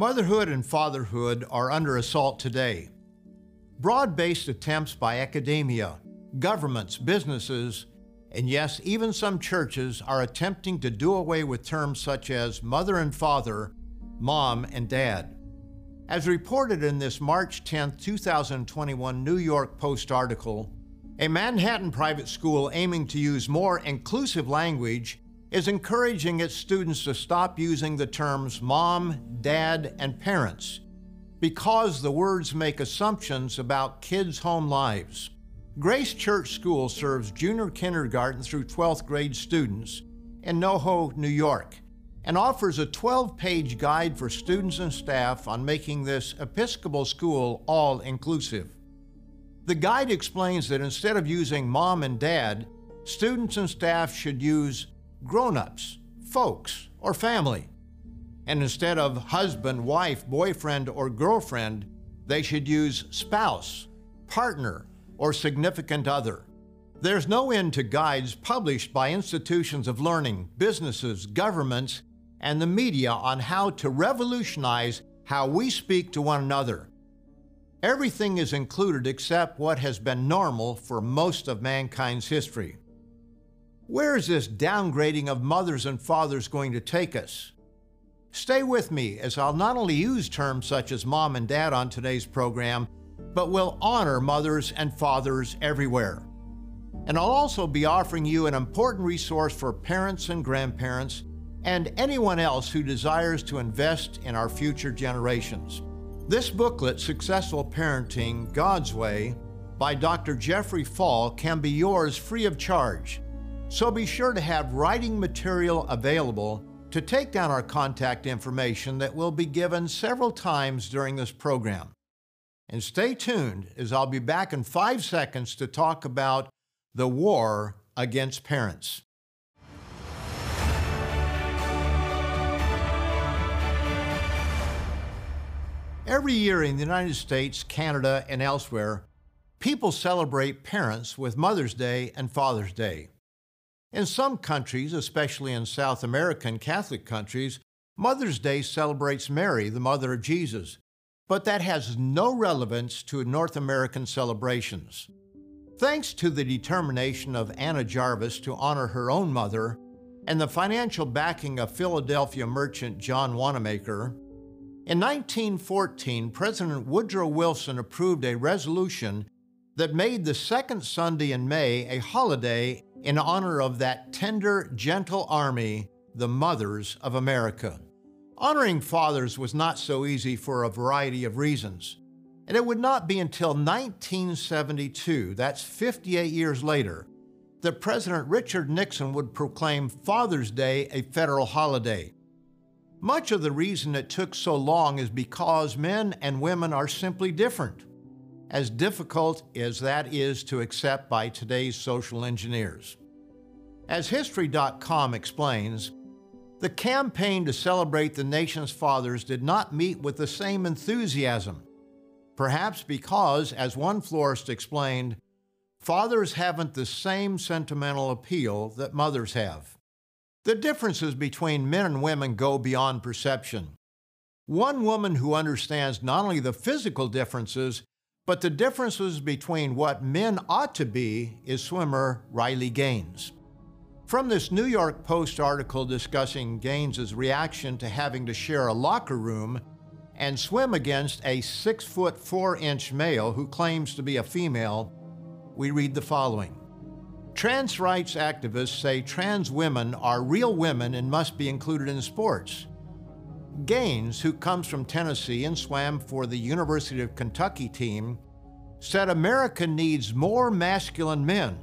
Motherhood and fatherhood are under assault today. Broad based attempts by academia, governments, businesses, and yes, even some churches are attempting to do away with terms such as mother and father, mom and dad. As reported in this March 10, 2021 New York Post article, a Manhattan private school aiming to use more inclusive language is encouraging its students to stop using the terms mom, dad, and parents because the words make assumptions about kids' home lives. Grace Church School serves junior kindergarten through 12th grade students in NoHo, New York, and offers a 12 page guide for students and staff on making this Episcopal school all inclusive. The guide explains that instead of using mom and dad, students and staff should use grown ups, folks, or family. And instead of husband, wife, boyfriend, or girlfriend, they should use spouse, partner, or significant other. There's no end to guides published by institutions of learning, businesses, governments, and the media on how to revolutionize how we speak to one another. Everything is included except what has been normal for most of mankind's history. Where is this downgrading of mothers and fathers going to take us? Stay with me as I'll not only use terms such as mom and dad on today's program, but will honor mothers and fathers everywhere. And I'll also be offering you an important resource for parents and grandparents and anyone else who desires to invest in our future generations. This booklet, Successful Parenting God's Way, by Dr. Jeffrey Fall, can be yours free of charge. So be sure to have writing material available to take down our contact information that will be given several times during this program. And stay tuned as I'll be back in five seconds to talk about the war against parents. Every year in the United States, Canada, and elsewhere, people celebrate parents with Mother's Day and Father's Day. In some countries, especially in South American Catholic countries, Mother's Day celebrates Mary, the mother of Jesus, but that has no relevance to North American celebrations. Thanks to the determination of Anna Jarvis to honor her own mother and the financial backing of Philadelphia merchant John Wanamaker, in 1914, President Woodrow Wilson approved a resolution that made the second Sunday in May a holiday in honor of that tender, gentle army, the mothers of America. Honoring fathers was not so easy for a variety of reasons. And it would not be until 1972, that's 58 years later, that President Richard Nixon would proclaim Father's Day a federal holiday. Much of the reason it took so long is because men and women are simply different, as difficult as that is to accept by today's social engineers. As History.com explains, the campaign to celebrate the nation's fathers did not meet with the same enthusiasm. Perhaps because, as one florist explained, fathers haven't the same sentimental appeal that mothers have. The differences between men and women go beyond perception. One woman who understands not only the physical differences, but the differences between what men ought to be is swimmer Riley Gaines. From this New York Post article discussing Gaines's reaction to having to share a locker room and swim against a six foot four inch male who claims to be a female, we read the following. Trans rights activists say trans women are real women and must be included in sports. Gaines, who comes from Tennessee and swam for the University of Kentucky team, said America needs more masculine men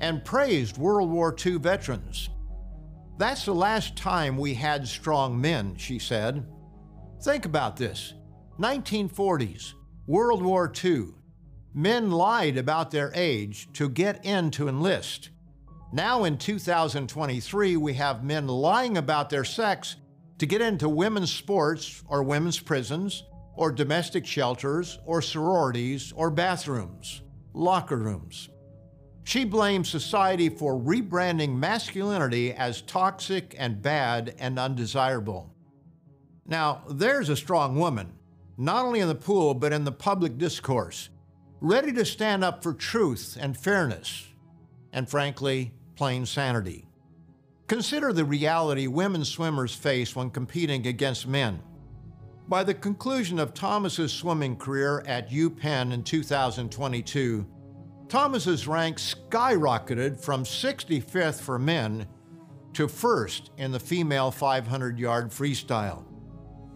and praised World War II veterans. That's the last time we had strong men, she said. Think about this 1940s, World War II. Men lied about their age to get in to enlist. Now in 2023, we have men lying about their sex to get into women's sports or women's prisons or domestic shelters or sororities or bathrooms, locker rooms. She blames society for rebranding masculinity as toxic and bad and undesirable. Now, there's a strong woman, not only in the pool, but in the public discourse, ready to stand up for truth and fairness, and frankly, plain sanity. Consider the reality women swimmers face when competing against men. By the conclusion of Thomas's swimming career at UPenn in 2022, Thomas's rank skyrocketed from 65th for men to first in the female 500 yard freestyle,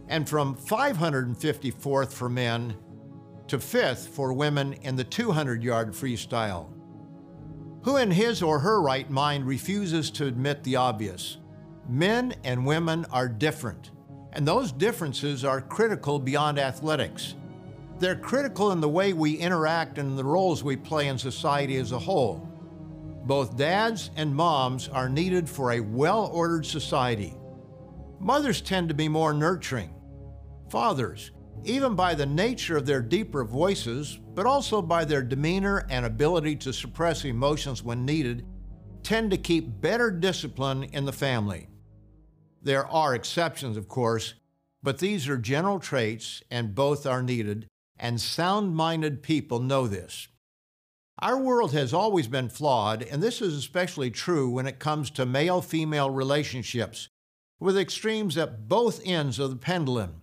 and from 554th for men to fifth for women in the 200 yard freestyle. Who in his or her right mind refuses to admit the obvious? Men and women are different, and those differences are critical beyond athletics. They're critical in the way we interact and the roles we play in society as a whole. Both dads and moms are needed for a well ordered society. Mothers tend to be more nurturing. Fathers, even by the nature of their deeper voices, but also by their demeanor and ability to suppress emotions when needed, tend to keep better discipline in the family. There are exceptions, of course, but these are general traits and both are needed, and sound minded people know this. Our world has always been flawed, and this is especially true when it comes to male female relationships, with extremes at both ends of the pendulum.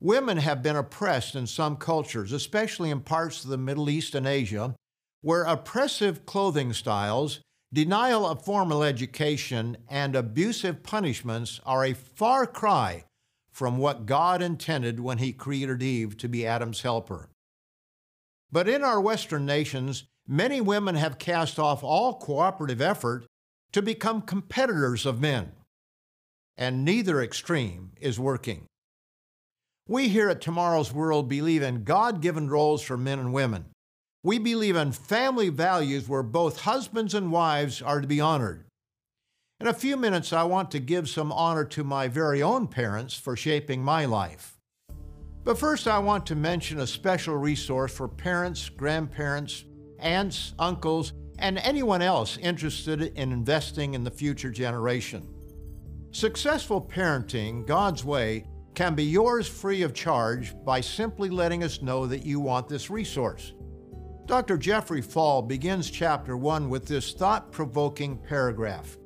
Women have been oppressed in some cultures, especially in parts of the Middle East and Asia, where oppressive clothing styles, denial of formal education, and abusive punishments are a far cry from what God intended when He created Eve to be Adam's helper. But in our Western nations, many women have cast off all cooperative effort to become competitors of men, and neither extreme is working. We here at Tomorrow's World believe in God given roles for men and women. We believe in family values where both husbands and wives are to be honored. In a few minutes, I want to give some honor to my very own parents for shaping my life. But first, I want to mention a special resource for parents, grandparents, aunts, uncles, and anyone else interested in investing in the future generation. Successful parenting, God's way, can be yours free of charge by simply letting us know that you want this resource. Dr. Jeffrey Fall begins chapter 1 with this thought provoking paragraph.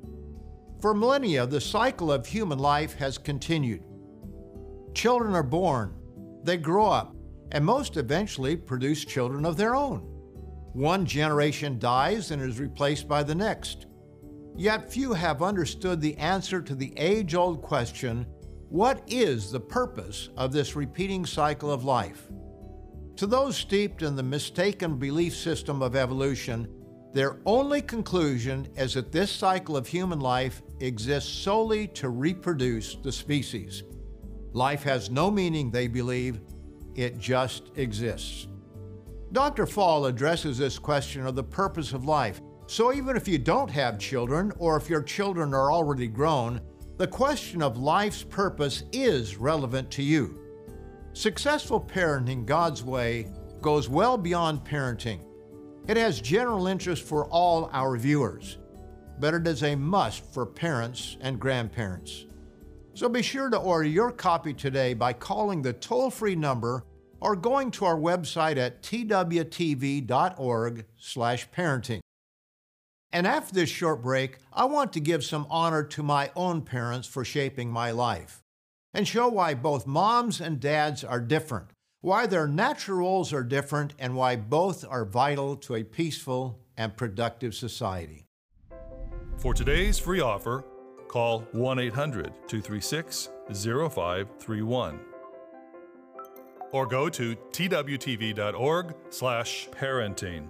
For millennia, the cycle of human life has continued. Children are born, they grow up, and most eventually produce children of their own. One generation dies and is replaced by the next. Yet few have understood the answer to the age old question what is the purpose of this repeating cycle of life? To those steeped in the mistaken belief system of evolution, their only conclusion is that this cycle of human life exists solely to reproduce the species. Life has no meaning, they believe, it just exists. Dr. Fall addresses this question of the purpose of life. So even if you don't have children, or if your children are already grown, the question of life's purpose is relevant to you. Successful parenting God's way goes well beyond parenting. It has general interest for all our viewers, but it is a must for parents and grandparents. So be sure to order your copy today by calling the toll free number or going to our website at twtv.org/parenting. And after this short break, I want to give some honor to my own parents for shaping my life and show why both moms and dads are different why their natural roles are different, and why both are vital to a peaceful and productive society. For today's free offer, call 1 800 236 0531 or go to twtv.org/parenting.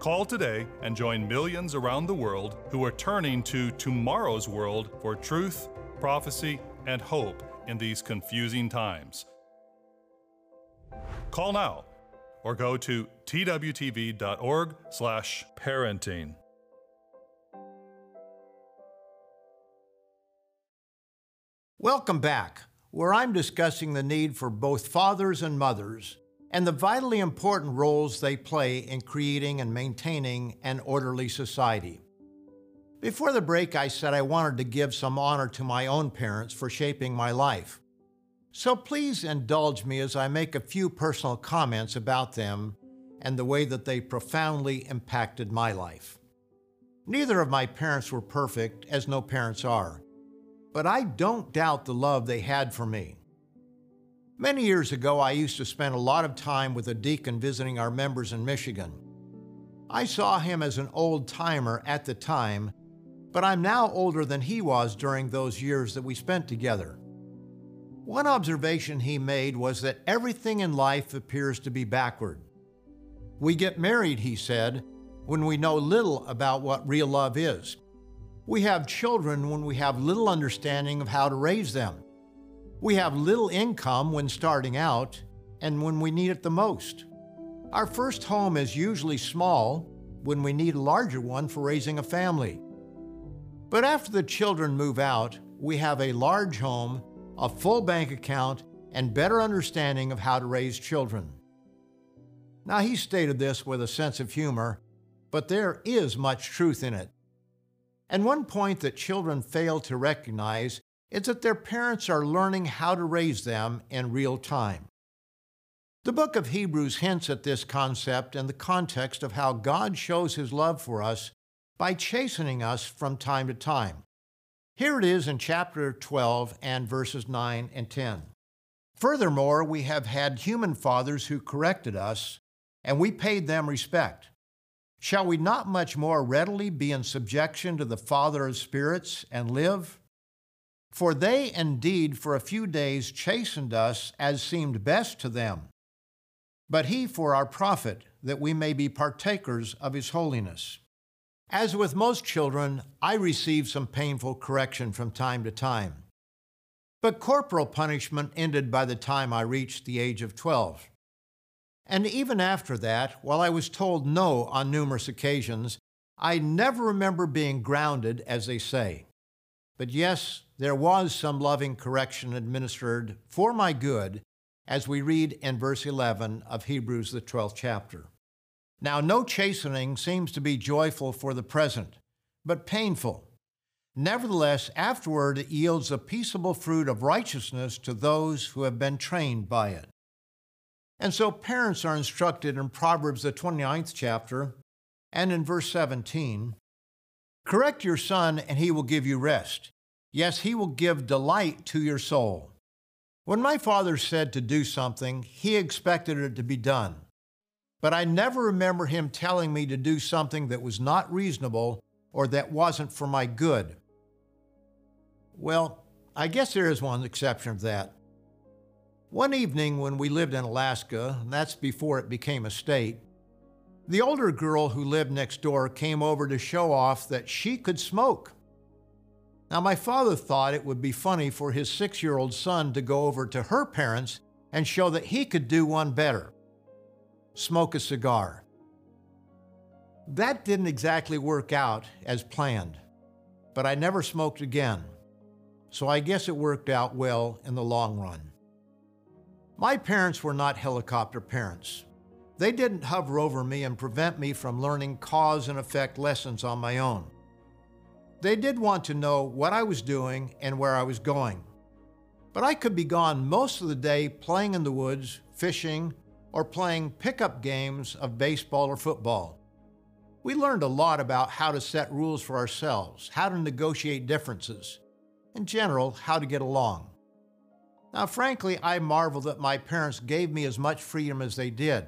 Call today and join millions around the world who are turning to Tomorrow's World for truth, prophecy, and hope in these confusing times. Call now or go to twtv.org/parenting. Welcome back, where I'm discussing the need for both fathers and mothers and the vitally important roles they play in creating and maintaining an orderly society. Before the break, I said I wanted to give some honor to my own parents for shaping my life. So please indulge me as I make a few personal comments about them and the way that they profoundly impacted my life. Neither of my parents were perfect, as no parents are, but I don't doubt the love they had for me. Many years ago, I used to spend a lot of time with a deacon visiting our members in Michigan. I saw him as an old timer at the time, but I'm now older than he was during those years that we spent together. One observation he made was that everything in life appears to be backward. We get married, he said, when we know little about what real love is. We have children when we have little understanding of how to raise them. We have little income when starting out and when we need it the most. Our first home is usually small when we need a larger one for raising a family. But after the children move out, we have a large home, a full bank account, and better understanding of how to raise children. Now, he stated this with a sense of humor, but there is much truth in it. And one point that children fail to recognize is that their parents are learning how to raise them in real time. The book of Hebrews hints at this concept in the context of how God shows his love for us by chastening us from time to time. Here it is in chapter 12 and verses 9 and 10. Furthermore, we have had human fathers who corrected us, and we paid them respect. Shall we not much more readily be in subjection to the Father of spirits and live? For they indeed for a few days chastened us as seemed best to them, but he for our profit, that we may be partakers of his holiness. As with most children, I received some painful correction from time to time. But corporal punishment ended by the time I reached the age of 12. And even after that, while I was told no on numerous occasions, I never remember being grounded, as they say. But yes, there was some loving correction administered for my good, as we read in verse 11 of Hebrews, the 12th chapter. Now, no chastening seems to be joyful for the present, but painful. Nevertheless, afterward it yields a peaceable fruit of righteousness to those who have been trained by it. And so parents are instructed in Proverbs, the 29th chapter, and in verse 17 Correct your son, and he will give you rest. Yes, he will give delight to your soul. When my father said to do something, he expected it to be done. But I never remember him telling me to do something that was not reasonable or that wasn't for my good. Well, I guess there is one exception of that. One evening when we lived in Alaska, and that's before it became a state, the older girl who lived next door came over to show off that she could smoke. Now, my father thought it would be funny for his six year old son to go over to her parents and show that he could do one better smoke a cigar. That didn't exactly work out as planned, but I never smoked again, so I guess it worked out well in the long run. My parents were not helicopter parents. They didn't hover over me and prevent me from learning cause and effect lessons on my own. They did want to know what I was doing and where I was going. But I could be gone most of the day playing in the woods, fishing, or playing pickup games of baseball or football. We learned a lot about how to set rules for ourselves, how to negotiate differences, in general, how to get along. Now, frankly, I marvel that my parents gave me as much freedom as they did.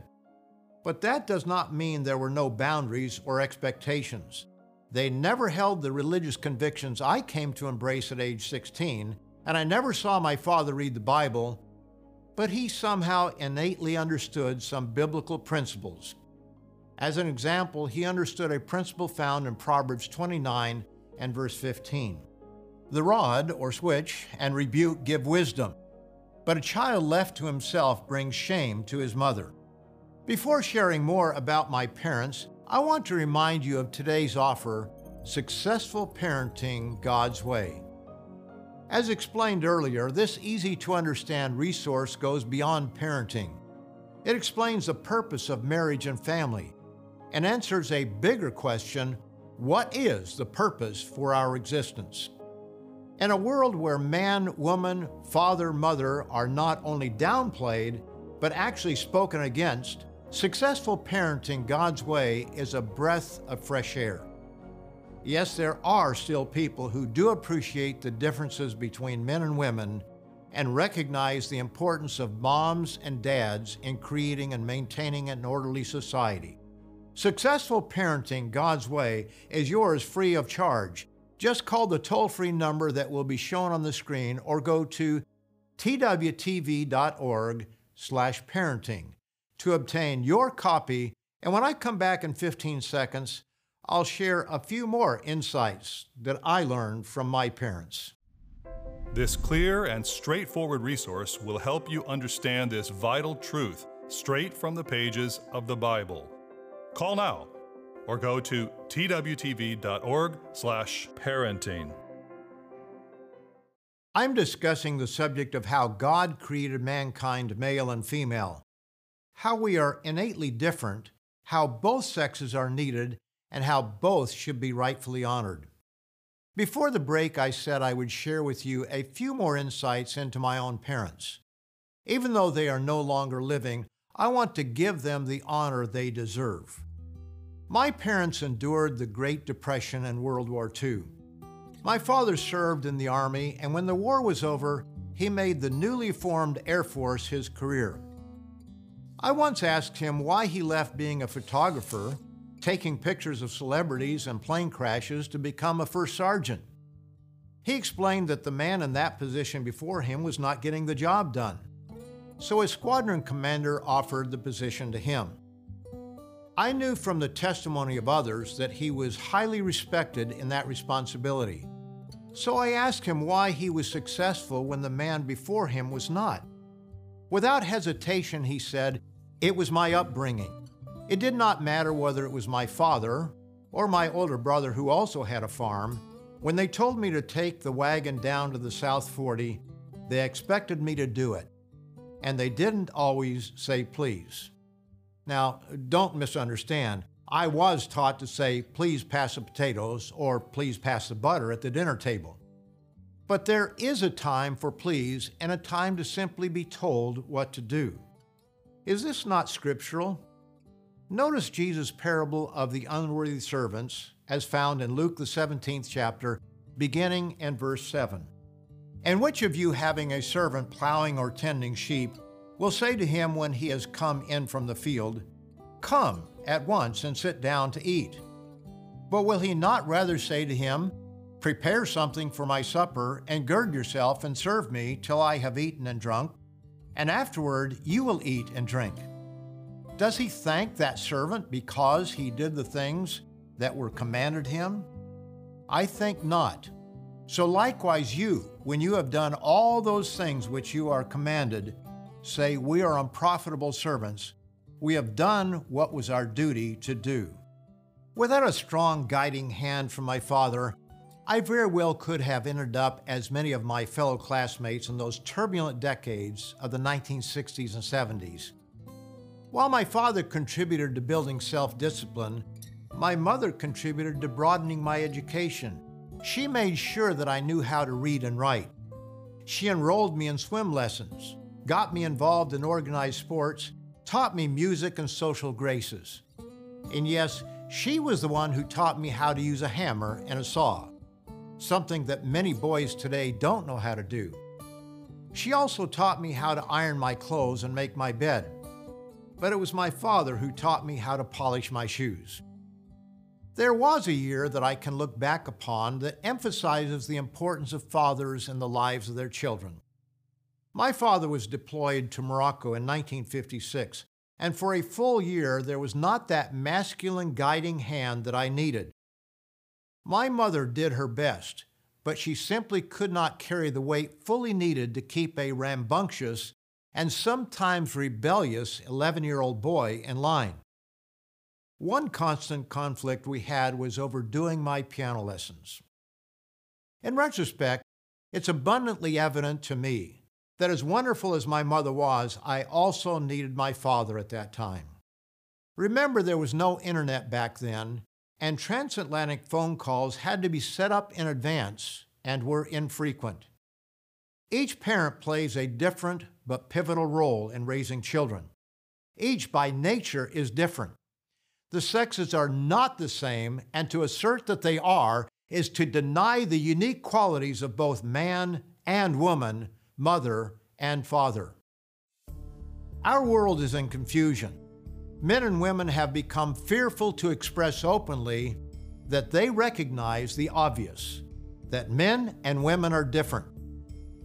But that does not mean there were no boundaries or expectations. They never held the religious convictions I came to embrace at age 16, and I never saw my father read the Bible, but he somehow innately understood some biblical principles. As an example, he understood a principle found in Proverbs 29 and verse 15. The rod, or switch, and rebuke give wisdom, but a child left to himself brings shame to his mother. Before sharing more about my parents, I want to remind you of today's offer Successful Parenting God's Way. As explained earlier, this easy to understand resource goes beyond parenting. It explains the purpose of marriage and family and answers a bigger question what is the purpose for our existence? In a world where man, woman, father, mother are not only downplayed, but actually spoken against, successful parenting God's way is a breath of fresh air. Yes, there are still people who do appreciate the differences between men and women and recognize the importance of moms and dads in creating and maintaining an orderly society. Successful parenting God's way is yours free of charge. Just call the toll free number that will be shown on the screen or go to twtv.org slash parenting to obtain your copy. And when I come back in 15 seconds, I'll share a few more insights that I learned from my parents. This clear and straightforward resource will help you understand this vital truth straight from the pages of the Bible. Call now or go to twtv.org/parenting. I'm discussing the subject of how God created mankind male and female, how we are innately different, how both sexes are needed, and how both should be rightfully honored. Before the break, I said I would share with you a few more insights into my own parents. Even though they are no longer living, I want to give them the honor they deserve. My parents endured the Great Depression and World War II. My father served in the Army, and when the war was over, he made the newly formed Air Force his career. I once asked him why he left being a photographer, taking pictures of celebrities and plane crashes, to become a first sergeant. He explained that the man in that position before him was not getting the job done. So his squadron commander offered the position to him. I knew from the testimony of others that he was highly respected in that responsibility. So I asked him why he was successful when the man before him was not. Without hesitation, he said, It was my upbringing. It did not matter whether it was my father or my older brother who also had a farm. When they told me to take the wagon down to the South 40, they expected me to do it. And they didn't always say please. Now, don't misunderstand. I was taught to say, please pass the potatoes or please pass the butter at the dinner table. But there is a time for please and a time to simply be told what to do. Is this not scriptural? Notice Jesus' parable of the unworthy servants, as found in Luke, the 17th chapter, beginning in verse 7. And which of you, having a servant plowing or tending sheep, will say to him when he has come in from the field, Come at once and sit down to eat? But will he not rather say to him, Prepare something for my supper, and gird yourself and serve me till I have eaten and drunk, and afterward you will eat and drink? Does he thank that servant because he did the things that were commanded him? I think not. So likewise, you, when you have done all those things which you are commanded, say, We are unprofitable servants. We have done what was our duty to do. Without a strong guiding hand from my father, I very well could have ended up as many of my fellow classmates in those turbulent decades of the 1960s and 70s. While my father contributed to building self discipline, my mother contributed to broadening my education. She made sure that I knew how to read and write. She enrolled me in swim lessons, got me involved in organized sports, taught me music and social graces. And yes, she was the one who taught me how to use a hammer and a saw, something that many boys today don't know how to do. She also taught me how to iron my clothes and make my bed. But it was my father who taught me how to polish my shoes. There was a year that I can look back upon that emphasizes the importance of fathers in the lives of their children. My father was deployed to Morocco in 1956, and for a full year there was not that masculine guiding hand that I needed. My mother did her best, but she simply could not carry the weight fully needed to keep a rambunctious and sometimes rebellious 11 year old boy in line. One constant conflict we had was over doing my piano lessons. In retrospect, it's abundantly evident to me that as wonderful as my mother was, I also needed my father at that time. Remember, there was no internet back then, and transatlantic phone calls had to be set up in advance and were infrequent. Each parent plays a different but pivotal role in raising children. Each, by nature, is different. The sexes are not the same, and to assert that they are is to deny the unique qualities of both man and woman, mother and father. Our world is in confusion. Men and women have become fearful to express openly that they recognize the obvious that men and women are different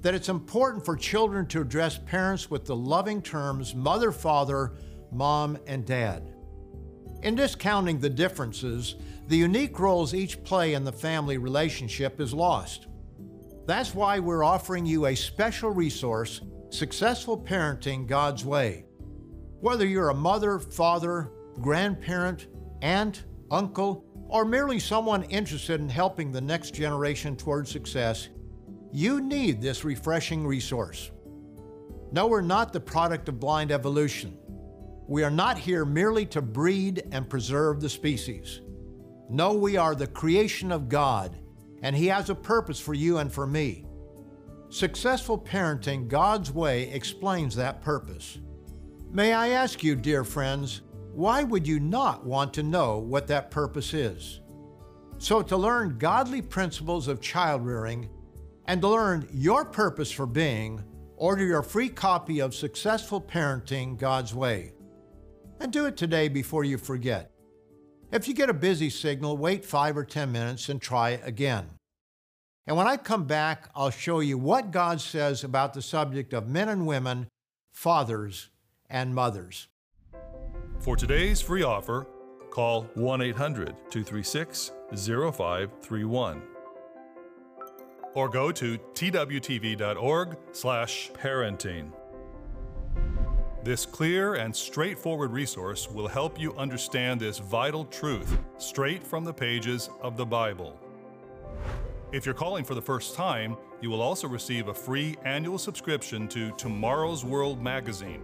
that it's important for children to address parents with the loving terms mother, father, mom, and dad. In discounting the differences, the unique roles each play in the family relationship is lost. That's why we're offering you a special resource Successful Parenting God's Way. Whether you're a mother, father, grandparent, aunt, uncle, or merely someone interested in helping the next generation toward success, you need this refreshing resource. No, we're not the product of blind evolution. We are not here merely to breed and preserve the species. No, we are the creation of God, and He has a purpose for you and for me. Successful parenting God's way explains that purpose. May I ask you, dear friends, why would you not want to know what that purpose is? So, to learn godly principles of child rearing, and to learn your purpose for being, order your free copy of Successful Parenting God's Way. And do it today before you forget. If you get a busy signal, wait five or 10 minutes and try again. And when I come back, I'll show you what God says about the subject of men and women, fathers and mothers. For today's free offer, call 1 800 236 0531 or go to twtv.org/parenting. This clear and straightforward resource will help you understand this vital truth straight from the pages of the Bible. If you're calling for the first time, you will also receive a free annual subscription to Tomorrow's World magazine.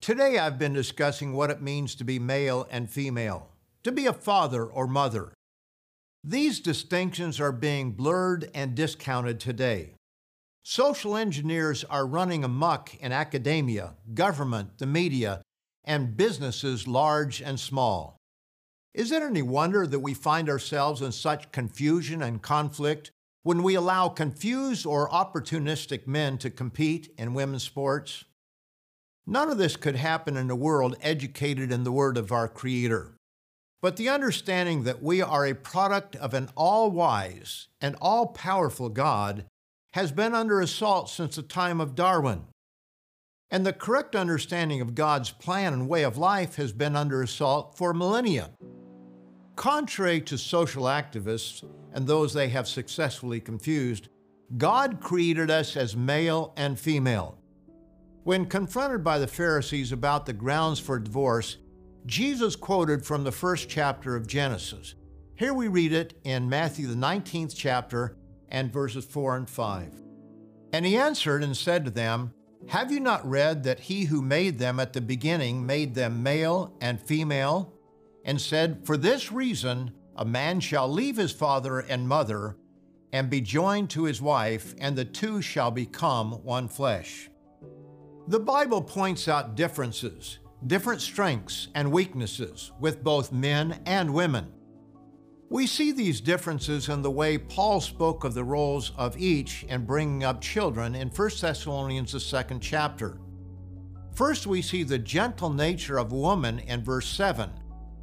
Today I've been discussing what it means to be male and female, to be a father or mother, these distinctions are being blurred and discounted today. Social engineers are running amuck in academia, government, the media, and businesses large and small. Is it any wonder that we find ourselves in such confusion and conflict when we allow confused or opportunistic men to compete in women's sports? None of this could happen in a world educated in the Word of our Creator. But the understanding that we are a product of an all wise and all powerful God has been under assault since the time of Darwin. And the correct understanding of God's plan and way of life has been under assault for millennia. Contrary to social activists and those they have successfully confused, God created us as male and female. When confronted by the Pharisees about the grounds for divorce, Jesus quoted from the first chapter of Genesis. Here we read it in Matthew, the 19th chapter, and verses 4 and 5. And he answered and said to them, Have you not read that he who made them at the beginning made them male and female? And said, For this reason a man shall leave his father and mother and be joined to his wife, and the two shall become one flesh. The Bible points out differences different strengths and weaknesses with both men and women. We see these differences in the way Paul spoke of the roles of each in bringing up children in 1 Thessalonians, the second chapter. First, we see the gentle nature of woman in verse 7,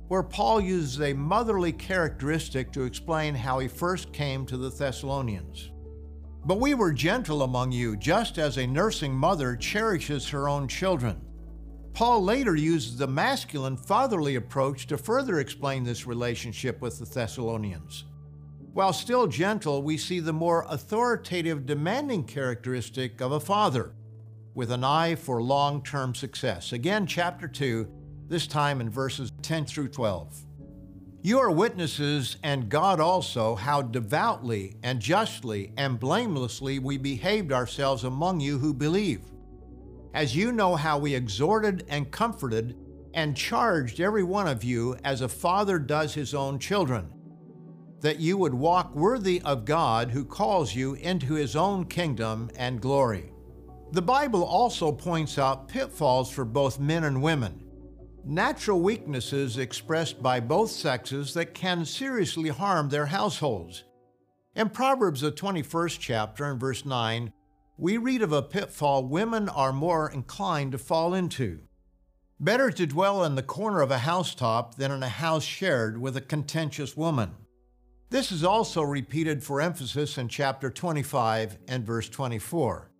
where Paul uses a motherly characteristic to explain how he first came to the Thessalonians. But we were gentle among you, just as a nursing mother cherishes her own children. Paul later uses the masculine fatherly approach to further explain this relationship with the Thessalonians. While still gentle, we see the more authoritative, demanding characteristic of a father, with an eye for long term success. Again, chapter 2, this time in verses 10 through 12. You are witnesses, and God also, how devoutly and justly and blamelessly we behaved ourselves among you who believe as you know how we exhorted and comforted and charged every one of you as a father does his own children, that you would walk worthy of God who calls you into his own kingdom and glory. The Bible also points out pitfalls for both men and women, natural weaknesses expressed by both sexes that can seriously harm their households. In Proverbs, the 21st chapter, and verse 9, we read of a pitfall women are more inclined to fall into. Better to dwell in the corner of a housetop than in a house shared with a contentious woman. This is also repeated for emphasis in chapter 25 and verse 24.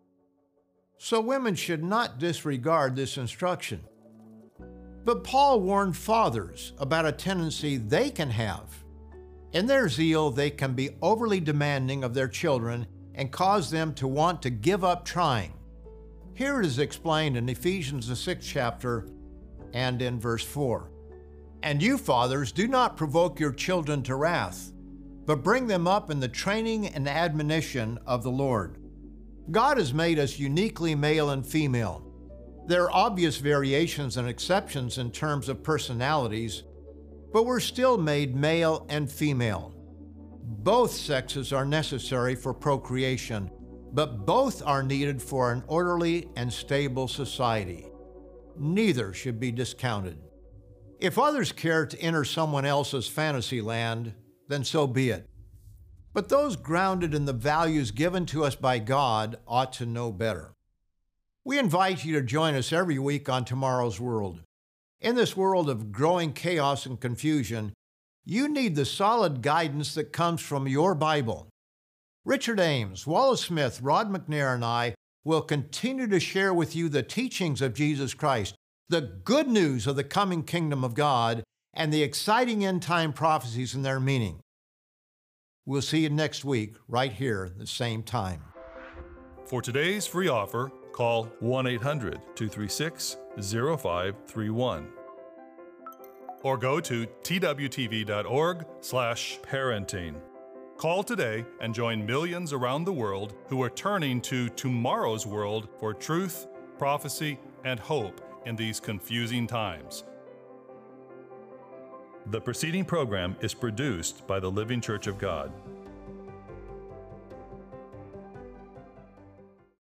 So women should not disregard this instruction. But Paul warned fathers about a tendency they can have. In their zeal, they can be overly demanding of their children and cause them to want to give up trying. Here it is explained in Ephesians, the sixth chapter, and in verse 4. And you, fathers, do not provoke your children to wrath, but bring them up in the training and admonition of the Lord. God has made us uniquely male and female. There are obvious variations and exceptions in terms of personalities, but we're still made male and female. Both sexes are necessary for procreation, but both are needed for an orderly and stable society. Neither should be discounted. If others care to enter someone else's fantasy land, then so be it. But those grounded in the values given to us by God ought to know better. We invite you to join us every week on Tomorrow's World. In this world of growing chaos and confusion, you need the solid guidance that comes from your Bible. Richard Ames, Wallace Smith, Rod McNair, and I will continue to share with you the teachings of Jesus Christ, the good news of the coming kingdom of God, and the exciting end time prophecies and their meaning. We'll see you next week, right here, the same time. For today's free offer, call 1 800 236 0531 or go to twtv.org/parenting. Call today and join millions around the world who are turning to tomorrow's world for truth, prophecy, and hope in these confusing times. The preceding program is produced by the Living Church of God.